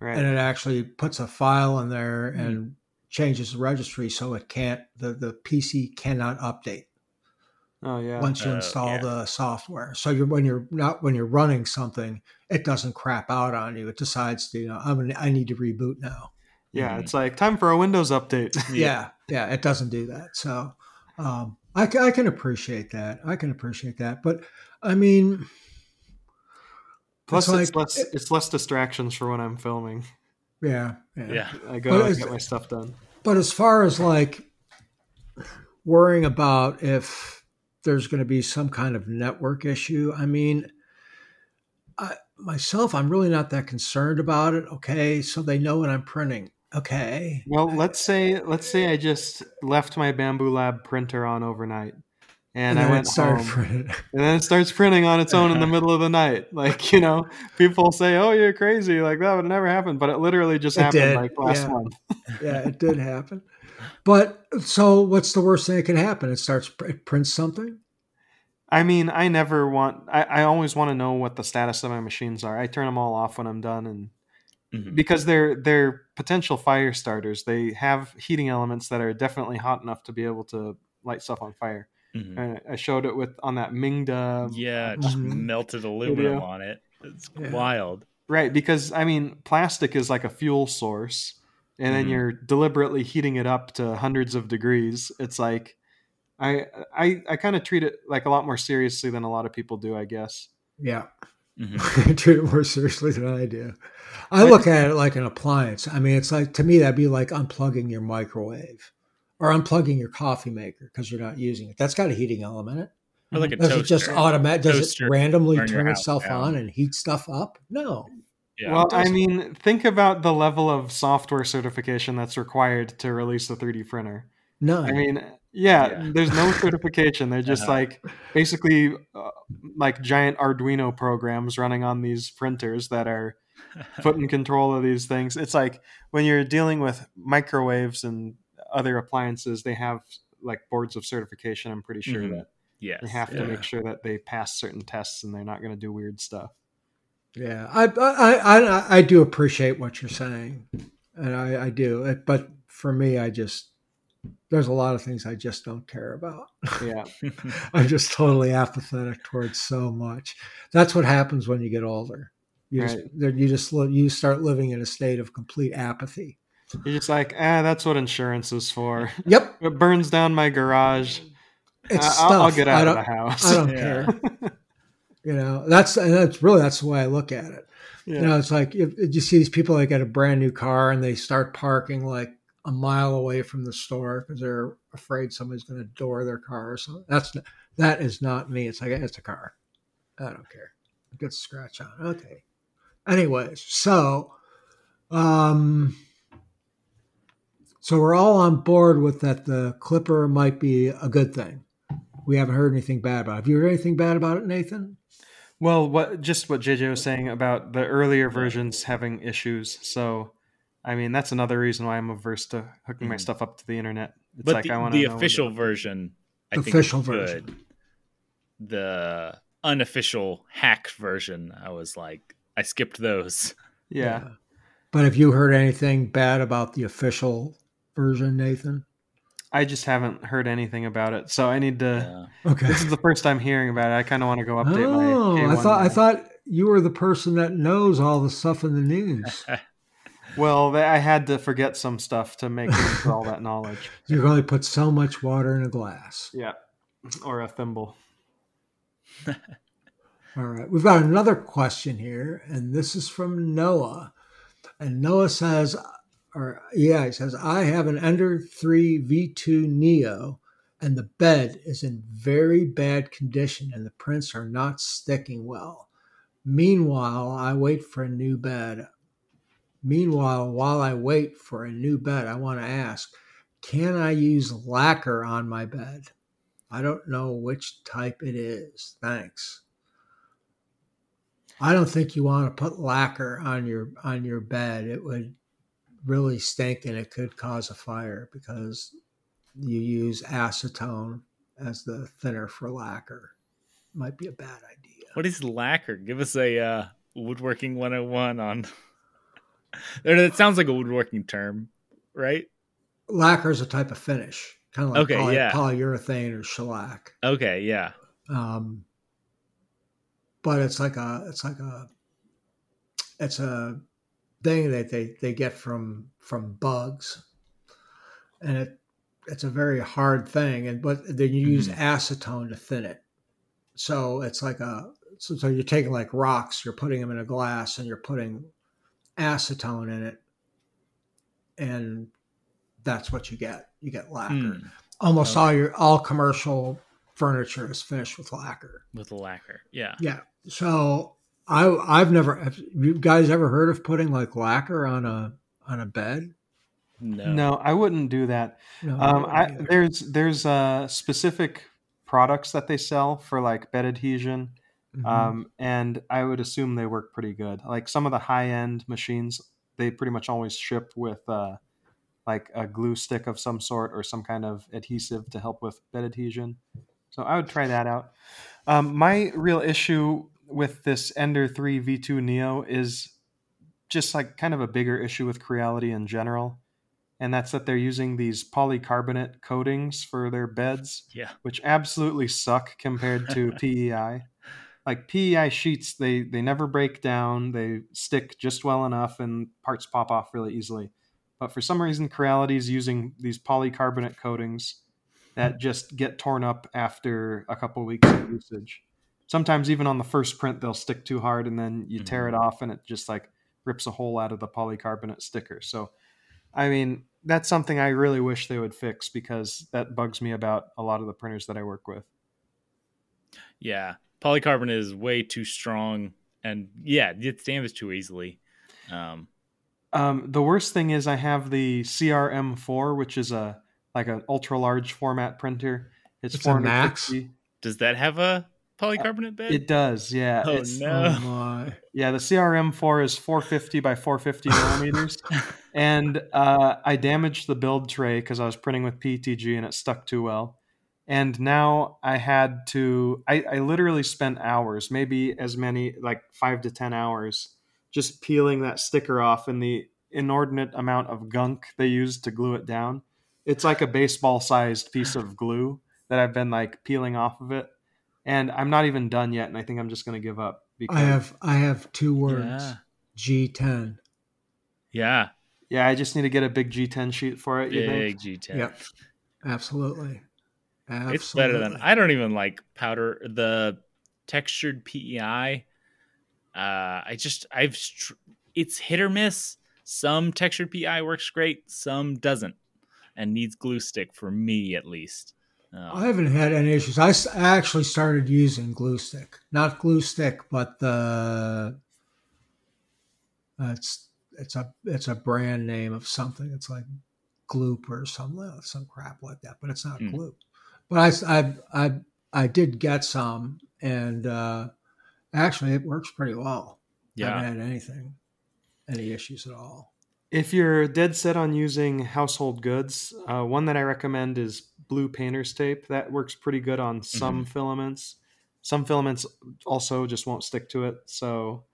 Speaker 3: right.
Speaker 1: and it actually puts a file in there and changes the registry so it can't the the PC cannot update
Speaker 3: oh yeah.
Speaker 1: once you
Speaker 2: Oh,
Speaker 1: install
Speaker 2: yeah.
Speaker 1: the software. So you're when you're not when you're running something, it doesn't crap out on you. It decides to you know I'm gonna, I need to reboot now.
Speaker 3: yeah,
Speaker 2: Mhm.
Speaker 3: it's like time for a Windows update.
Speaker 1: yeah yeah it doesn't do that so um I, I can appreciate that i can appreciate that but i mean
Speaker 3: Plus,
Speaker 1: It's
Speaker 3: it's,
Speaker 1: like-
Speaker 3: less it's less distractions for when I'm filming.
Speaker 1: yeah yeah,
Speaker 2: yeah.
Speaker 3: I go
Speaker 1: But
Speaker 3: and get my stuff done.
Speaker 1: but as far as like worrying about if there's going to be some kind of network issue i mean I, myself i'm really not that concerned about it okay so they know when i'm printing okay
Speaker 3: Well, let's say let's say I just left my Bambu Lab printer on overnight, and, I
Speaker 1: then
Speaker 3: went
Speaker 1: it
Speaker 3: home,
Speaker 1: printing.
Speaker 3: and then it starts printing on its own in the middle of the night. Like you know, people say, "Oh, you're crazy!" Like that would never happen, but it literally just
Speaker 1: It
Speaker 3: happened
Speaker 1: did,
Speaker 3: like last
Speaker 1: yeah.
Speaker 3: month.
Speaker 1: yeah, it did happen. But so, what's the worst thing that can happen? It starts it prints something.
Speaker 3: I mean, I never want. I, I always want to know what the status of my machines are. I turn them all off when I'm done, and
Speaker 2: Mhm.
Speaker 3: because they're they're potential fire starters. They have heating elements that are definitely hot enough to be able to light stuff on fire.
Speaker 2: Mhm.
Speaker 3: And I showed it with on that Mingda.
Speaker 2: Yeah, just
Speaker 1: Mhm.
Speaker 2: melted aluminum
Speaker 3: Video.
Speaker 2: on it. It's
Speaker 1: Yeah.
Speaker 2: wild.
Speaker 3: Right, because I mean, plastic is like a fuel source, and then
Speaker 2: Mhm.
Speaker 3: you're deliberately heating it up to hundreds of degrees. It's like I I I kind of treat it like a lot more seriously than a lot of people do, I guess.
Speaker 1: Yeah,
Speaker 2: Mhm.
Speaker 1: treat it more seriously than I do. I look at it like an appliance. I mean, it's like to me that'd be like unplugging your microwave or unplugging your coffee maker because you're not using it. That's got a heating element in it.
Speaker 2: Or like a
Speaker 1: Does
Speaker 2: toaster.
Speaker 1: it just automatic? Does
Speaker 2: Toaster
Speaker 1: it randomly turn
Speaker 2: house
Speaker 1: itself
Speaker 2: down.
Speaker 1: on and heat stuff up? No.
Speaker 2: yeah.
Speaker 3: well, I mean, think about the level of software certification that's required to release a 3D printer.
Speaker 1: No,
Speaker 3: I mean, yeah,
Speaker 2: Yeah.
Speaker 3: there's no certification. They're just
Speaker 2: Uh-huh.
Speaker 3: like basically uh, like giant Arduino programs running on these printers that are put in control of these things. It's like when you're dealing with microwaves and other appliances, they have like boards of certification. I'm pretty sure
Speaker 2: Mhm.
Speaker 3: that
Speaker 2: Yes.
Speaker 3: they have to
Speaker 1: Yeah.
Speaker 3: make sure that they pass certain tests and they're not going to do weird stuff.
Speaker 1: Yeah, I, I I I do appreciate what you're saying, and I, I do. But for me, I just there's a lot of things I just don't care about.
Speaker 3: Yeah,
Speaker 1: I'm just totally apathetic towards so much. That's what happens when you get older. You just you just you start living in a state of complete apathy.
Speaker 3: You're just like, ah, that's what insurance is for.
Speaker 1: Yep,
Speaker 3: It burns down my garage.
Speaker 1: it's
Speaker 3: I-
Speaker 1: stuff.
Speaker 3: I'll, I'll get out of the house.
Speaker 1: I don't
Speaker 2: Yeah.
Speaker 1: care. You know, that's and that's really that's the way I look at it.
Speaker 3: yeah.
Speaker 1: You know, it's like if, if you see these people that get a brand new car and they start parking like a mile away from the store because they're afraid somebody's going to door their car. So that's that is not me. It's like it's a car. I don't care. It gets scratch on. it. Okay. Anyways, so um, so we're all on board with that. The Klipper might be a good thing. We haven't heard anything bad about. it. Have you heard anything bad about it, Nathan?
Speaker 3: Well, what just what JJ was saying about the earlier versions having issues. So, I mean, that's another reason why I'm averse to hooking my
Speaker 2: Mhm.
Speaker 3: stuff up to the internet. It's
Speaker 2: but
Speaker 3: like
Speaker 2: the,
Speaker 3: I want
Speaker 2: the
Speaker 3: know what
Speaker 2: official version, I
Speaker 1: The
Speaker 2: think, is
Speaker 1: official
Speaker 2: good.
Speaker 1: version.
Speaker 2: The unofficial hack version, I was like, I skipped those.
Speaker 3: Yeah.
Speaker 1: But have you heard anything bad about the official version, Nathan?
Speaker 3: I just haven't heard anything about it, so I need to.
Speaker 2: Yeah.
Speaker 1: Okay.
Speaker 3: This is the first time hearing about it. I kind of want to go update
Speaker 1: oh,
Speaker 3: my.
Speaker 1: I
Speaker 3: K1
Speaker 1: thought I thought you were the person that knows all the stuff in the news.
Speaker 3: Well, I had to forget some stuff to make room for all that knowledge.
Speaker 1: you can only put so much water in a glass.
Speaker 3: Yeah, or a thimble.
Speaker 1: All right. We've got another question here, and this is from Noah. And Noah says, or yeah, he says, I have an Ender 3 V2 Neo, and the bed is in very bad condition, and the prints are not sticking well. Meanwhile, I wait for a new bed. Meanwhile, while I wait for a new bed, I want to ask, can I use lacquer on my bed? I don't know which type it is. Thanks. I don't think you want to put lacquer on your on your bed. It would really stink and it could cause a fire because you use acetone as the thinner for lacquer. Might be a bad idea.
Speaker 2: What is lacquer? Give us a uh, woodworking 101 on. it sounds like a woodworking term, right?
Speaker 1: Lacquer is a type of finish, kind of like
Speaker 2: Okay,
Speaker 1: poly-
Speaker 2: yeah.
Speaker 1: polyurethane or shellac.
Speaker 2: Okay, yeah.
Speaker 1: um, but it's like a it's like a it's a thing that they they get from from bugs and it it's a very hard thing and but then you use acetone to thin it so it's like a so, so you're taking like rocks you're putting them in a glass and you're putting acetone in it and that's what you get you get lacquer
Speaker 2: Hmm,
Speaker 1: almost
Speaker 2: Okay.
Speaker 1: all your all commercial furniture is finished with lacquer.
Speaker 2: with lacquer. Yeah.
Speaker 1: Yeah. So I I've never have you guys ever heard of putting like lacquer on a on a bed?
Speaker 2: No.
Speaker 3: No, I wouldn't do that.
Speaker 1: No.
Speaker 3: Um, I,
Speaker 1: either.
Speaker 3: there's there's uh, specific products that they sell for like bed adhesion,
Speaker 1: Mhm.
Speaker 3: um, and I would assume they work pretty good. Like some of the high end machines, they pretty much always ship with uh, like a glue stick of some sort or some kind of adhesive to help with bed adhesion. So I would try that out. Um, my real issue with this Ender 3 V2 Neo is just like kind of a bigger issue with Creality in general. And that's that they're using these polycarbonate coatings for their beds,
Speaker 2: Yeah.
Speaker 3: which absolutely suck compared to PEI. Like PEI sheets, they they never break down. They stick just well enough, and parts pop off really easily. But for some reason, Creality is using these polycarbonate coatings that just get torn up after a couple weeks of usage. Sometimes even on the first print, they'll stick too hard, and then you tear it off, and it just like rips a hole out of the polycarbonate sticker. So, I mean, that's something I really wish they would fix because that bugs me about a lot of the printers that I work with.
Speaker 2: Yeah. Polycarbonate is way too strong and yeah, it gets damaged too easily. Um
Speaker 3: Um, the worst thing is I have the CRM4, which is a like an ultra large format printer. It's,
Speaker 1: It's a Max?
Speaker 3: 450.
Speaker 2: does that have a polycarbonate bed?
Speaker 3: It does, yeah.
Speaker 2: Oh,
Speaker 3: It's-
Speaker 2: no.
Speaker 1: Oh my!
Speaker 3: Yeah, the CRM4 is 450 by 450 millimeters. and uh, I damaged the build tray because I was printing with PETG and it stuck too well. And now I had to, I, I literally spent hours, maybe as many, like five to 10 hours, just peeling that sticker off and the inordinate amount of gunk they used to glue it down. It's like a baseball sized piece of glue that I've been like peeling off of it. And I'm not even done yet. And I think I'm just going to give up. Because
Speaker 1: I have I have two words:
Speaker 2: Yeah.
Speaker 1: G10.
Speaker 2: Yeah,
Speaker 3: Yeah, I just need to get a big G10 sheet for it. You think?
Speaker 2: big G10.
Speaker 1: Yep, absolutely. Absolutely.
Speaker 2: It's better than I don't even like powder the textured PEI. Uh, I just I've it's hit or miss. Some textured PEI works great, some doesn't, and needs glue stick for me at least. Um,
Speaker 1: I haven't had any issues. I actually started using glue stick, not glue stick, but the uh, it's it's a it's a brand name of something. It's like Gloop or some some crap like that, but it's not
Speaker 2: Mm.
Speaker 1: Gloop. But I I I I did get some, and uh, actually it works pretty well.
Speaker 2: Yeah.
Speaker 1: I haven't had anything, any issues at all.
Speaker 3: If you're dead set on using household goods, uh, one that I recommend is blue painter's tape. That works pretty good on some filaments. Some filaments also just won't stick to it. So,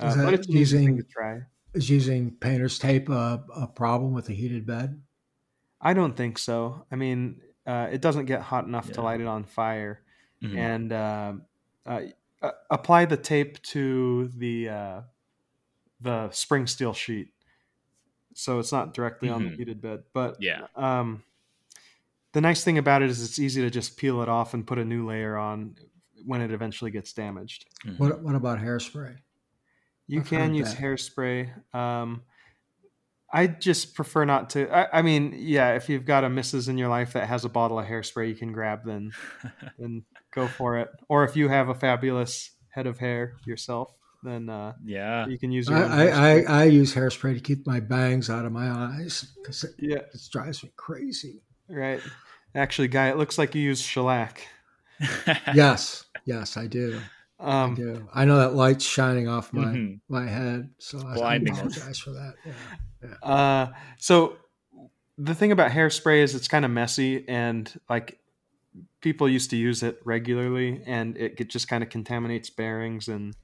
Speaker 3: uh,
Speaker 1: Is
Speaker 3: but it's
Speaker 1: using-
Speaker 3: to try.
Speaker 1: Is using painter's tape a, a problem with a heated bed?
Speaker 3: I don't think so. I mean, uh, it doesn't get hot enough to light it on fire.
Speaker 2: Mhm.
Speaker 3: and uh, uh, uh, apply the tape to the uh, the spring steel sheet, so it's not directly on the
Speaker 2: Mhm.
Speaker 3: heated bed. But
Speaker 2: yeah,
Speaker 3: um, the nice thing about it is it's easy to just peel it off and put a new layer on when it eventually gets damaged.
Speaker 2: Mhm.
Speaker 1: What what about hairspray?
Speaker 3: You
Speaker 1: I've
Speaker 3: can use
Speaker 1: that.
Speaker 3: hairspray. Um, I just prefer not to. I, I mean, yeah, if you've got a missus in your life that has a bottle of hairspray you can grab, then then go for it. Or if you have a fabulous head of hair yourself, then uh,
Speaker 2: yeah,
Speaker 3: you can use
Speaker 1: I,
Speaker 3: your. own
Speaker 1: I,
Speaker 3: hairspray.
Speaker 1: I, I use hairspray to keep my bangs out of my eyes because it,
Speaker 3: yeah,
Speaker 1: it drives me crazy.
Speaker 3: right. Actually, guy, it looks like you use shellac.
Speaker 1: yes, yes, I do. I
Speaker 3: Um,
Speaker 1: do. I know that light's shining off my
Speaker 2: Mhm.
Speaker 1: my head, so I, I
Speaker 2: Blinding us.
Speaker 1: apologize for that. Yeah.
Speaker 3: uh, so the thing about hairspray is it's kind of messy and like people used to use it regularly and it just kind of contaminates bearings and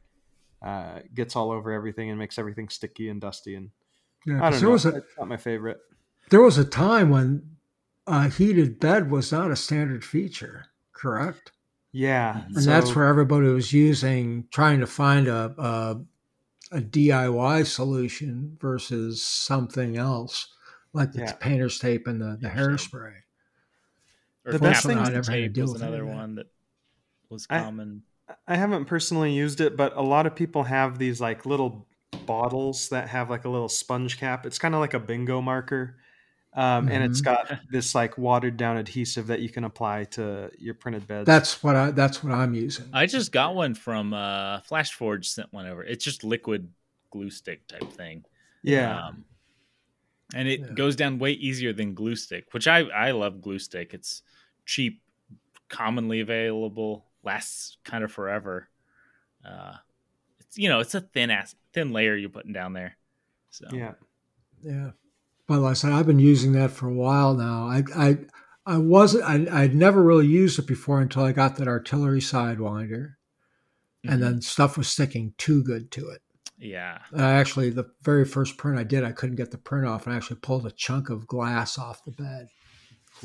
Speaker 3: uh, gets all over everything and makes everything sticky and dusty and
Speaker 1: Yeah,
Speaker 3: I
Speaker 1: 'cause
Speaker 3: don't
Speaker 1: there
Speaker 3: know.
Speaker 1: was a
Speaker 3: it's not my favorite.
Speaker 1: there was a time when a heated bed was not a standard feature, correct?
Speaker 3: Yeah,
Speaker 2: And
Speaker 1: And that's where everybody was using trying to find a, a a DIY solution versus something else like the
Speaker 3: Yeah.
Speaker 1: painter's tape and the, the hairspray.
Speaker 2: Or
Speaker 3: The best thing-
Speaker 1: I never had to
Speaker 2: tape
Speaker 1: deal
Speaker 2: was
Speaker 1: with
Speaker 2: another
Speaker 1: that.
Speaker 2: one that was
Speaker 3: I-
Speaker 2: common.
Speaker 3: I haven't personally used it, but a lot of people have these like little bottles that have like a little sponge cap. It's kind of like a bingo marker. Um, and it's got this like watered down adhesive that you can apply to your printed beds.
Speaker 1: That's what I that's what I'm using.
Speaker 2: I just got one from uh, FlashForge. Sent one over. It's just liquid glue stick type thing.
Speaker 3: yeah.
Speaker 2: Um, and it
Speaker 1: Yeah.
Speaker 2: goes down way easier than glue stick, which I I love glue stick. It's cheap, commonly available, lasts kind of forever. Uh, it's you know it's a thin ass thin layer you're putting down there. So
Speaker 3: yeah.
Speaker 1: Yeah. But like I said, I've been using that for a while now. I I I wasn't I I'd never really used it before until I got that artillery sidewinder.
Speaker 2: Mhm.
Speaker 1: And then stuff was sticking too good to it.
Speaker 2: yeah,
Speaker 1: I actually the very first print I did, I couldn't get the print off and I actually pulled a chunk of glass off the bed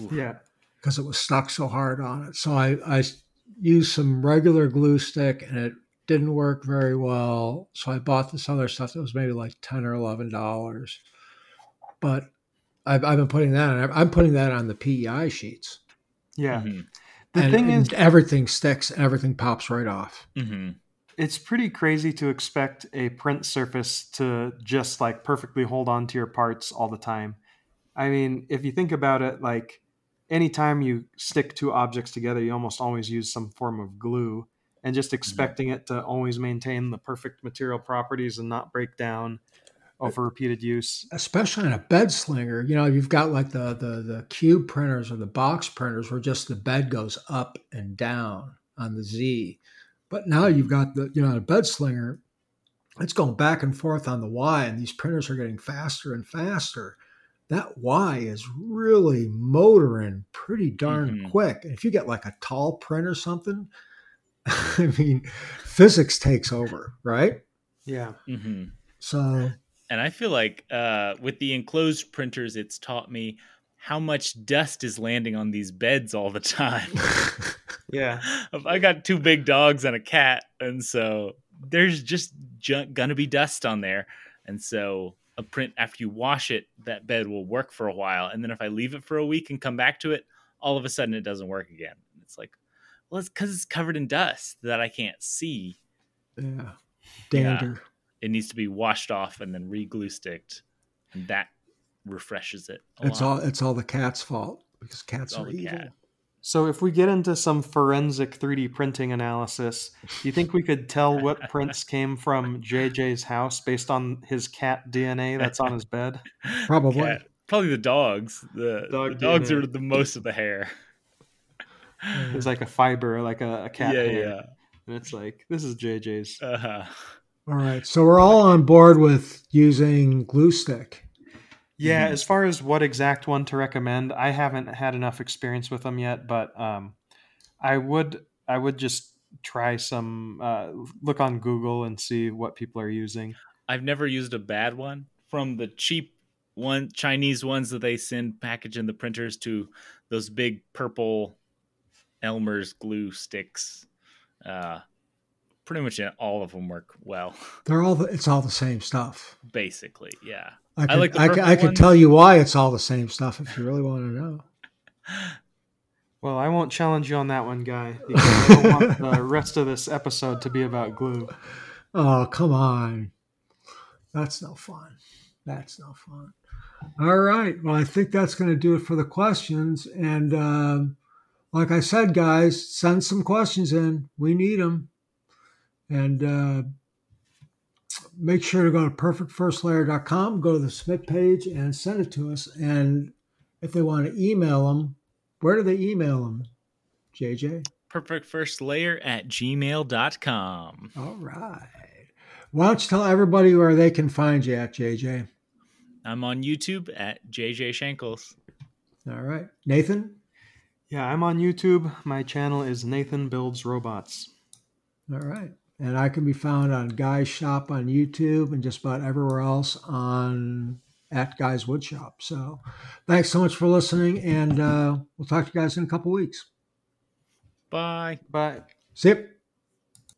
Speaker 2: Oof.
Speaker 3: Yeah.
Speaker 1: because it was stuck so hard on it. So I, I used some regular glue stick and it didn't work very well. So I bought this other stuff that was maybe like ten or eleven dollars. But I've, I've been putting that on. I'm putting that on the PEI sheets.
Speaker 3: Yeah.
Speaker 2: Mhm.
Speaker 3: The
Speaker 1: and,
Speaker 3: thing
Speaker 1: and
Speaker 3: is,
Speaker 1: everything sticks and everything pops right off.
Speaker 2: Mhm.
Speaker 3: it's pretty crazy to expect a print surface to just like perfectly hold on to your parts all the time. I mean, if you think about it, like anytime you stick two objects together, you almost always use some form of glue and just mm-hmm. expecting it to always maintain the perfect material properties and not break down uh, over repeated use.
Speaker 1: especially in a bed slinger, you know, you've got like the, the the cube printers or the box printers where just the bed goes up and down on the Z. But now mm-hmm. you've got the, you know, a bed slinger, it's going back and forth on the Y, and these printers are getting faster and faster. That Y is really motoring pretty darn
Speaker 2: Mhm.
Speaker 1: quick. And if you get like a tall print or something, I mean, physics takes over, right?
Speaker 3: Yeah.
Speaker 2: hmm
Speaker 1: So
Speaker 2: And I feel like uh, with the enclosed printers, it's taught me how much dust is landing on these beds all the time.
Speaker 3: Yeah.
Speaker 2: I got two big dogs and a cat, and so there's just ju- gonna be dust on there. And so a print after you wash it, that bed will work for a while, and then if I leave it for a week and come back to it, all of a sudden it doesn't work again. It's like, well, it's because it's covered in dust that I can't see.
Speaker 1: yeah, dander.
Speaker 2: It needs to be washed off and then re-glue sticked, and that refreshes it. A
Speaker 1: It's
Speaker 2: lot.
Speaker 1: all it's all the cat's fault because cats
Speaker 2: all
Speaker 1: are
Speaker 2: the
Speaker 1: evil.
Speaker 2: cat.
Speaker 3: So if we get into some forensic 3D printing analysis, do you think we could tell what prints came from JJ's house based on his cat DNA that's on his bed?
Speaker 1: Probably.
Speaker 2: Cat. Probably the dogs. The,
Speaker 3: Dog
Speaker 2: the dogs
Speaker 3: DNA.
Speaker 2: are the most of the hair.
Speaker 3: It's like a fiber, like a, a cat
Speaker 2: yeah,
Speaker 3: hair. And it's like, this is JJ's.
Speaker 2: Uh-huh.
Speaker 1: All right, so we're all on board with using glue stick.
Speaker 3: Yeah,
Speaker 2: Mhm.
Speaker 3: as far as what exact one to recommend, I haven't had enough experience with them yet, but um, I would I would just try some uh, look on Google and see what people are using.
Speaker 2: I've never used a bad one from the cheap one Chinese ones that they send package in the printers to those big purple Elmer's glue sticks. Uh, pretty much all of them work well,
Speaker 1: They're all the, it's all the same stuff.
Speaker 2: basically. Yeah.
Speaker 1: I could, I
Speaker 2: like the
Speaker 1: could, I could tell you why it's all the same stuff if you really want to know.
Speaker 3: Well, I won't challenge you on that one, guy, because I don't want the rest of this episode to be about glue.
Speaker 1: Oh, come on. That's no fun. That's no fun. All right. Well, I think that's going to do it for the questions. And um, like I said, guys, send some questions in. We need them. And uh, make sure to go to perfectfirstlayer.com, go to the submit page, and send it to us. And if they want to email them, where do they email them, JJ?
Speaker 2: Perfect first layer at gmail.com.
Speaker 1: All right. Why don't you tell everybody where they can find you at, JJ?
Speaker 2: I'm on YouTube at JJ Shankles.
Speaker 1: All right. Nathan?
Speaker 3: Yeah, I'm on YouTube. My channel is Nathan Builds Robots.
Speaker 1: All right. And I can be found on Guy's Shop on YouTube and just about everywhere else on at Guy's Woodshop. So thanks so much for listening, and uh, we'll talk to you guys in a couple weeks.
Speaker 2: Bye.
Speaker 3: Bye.
Speaker 1: See you.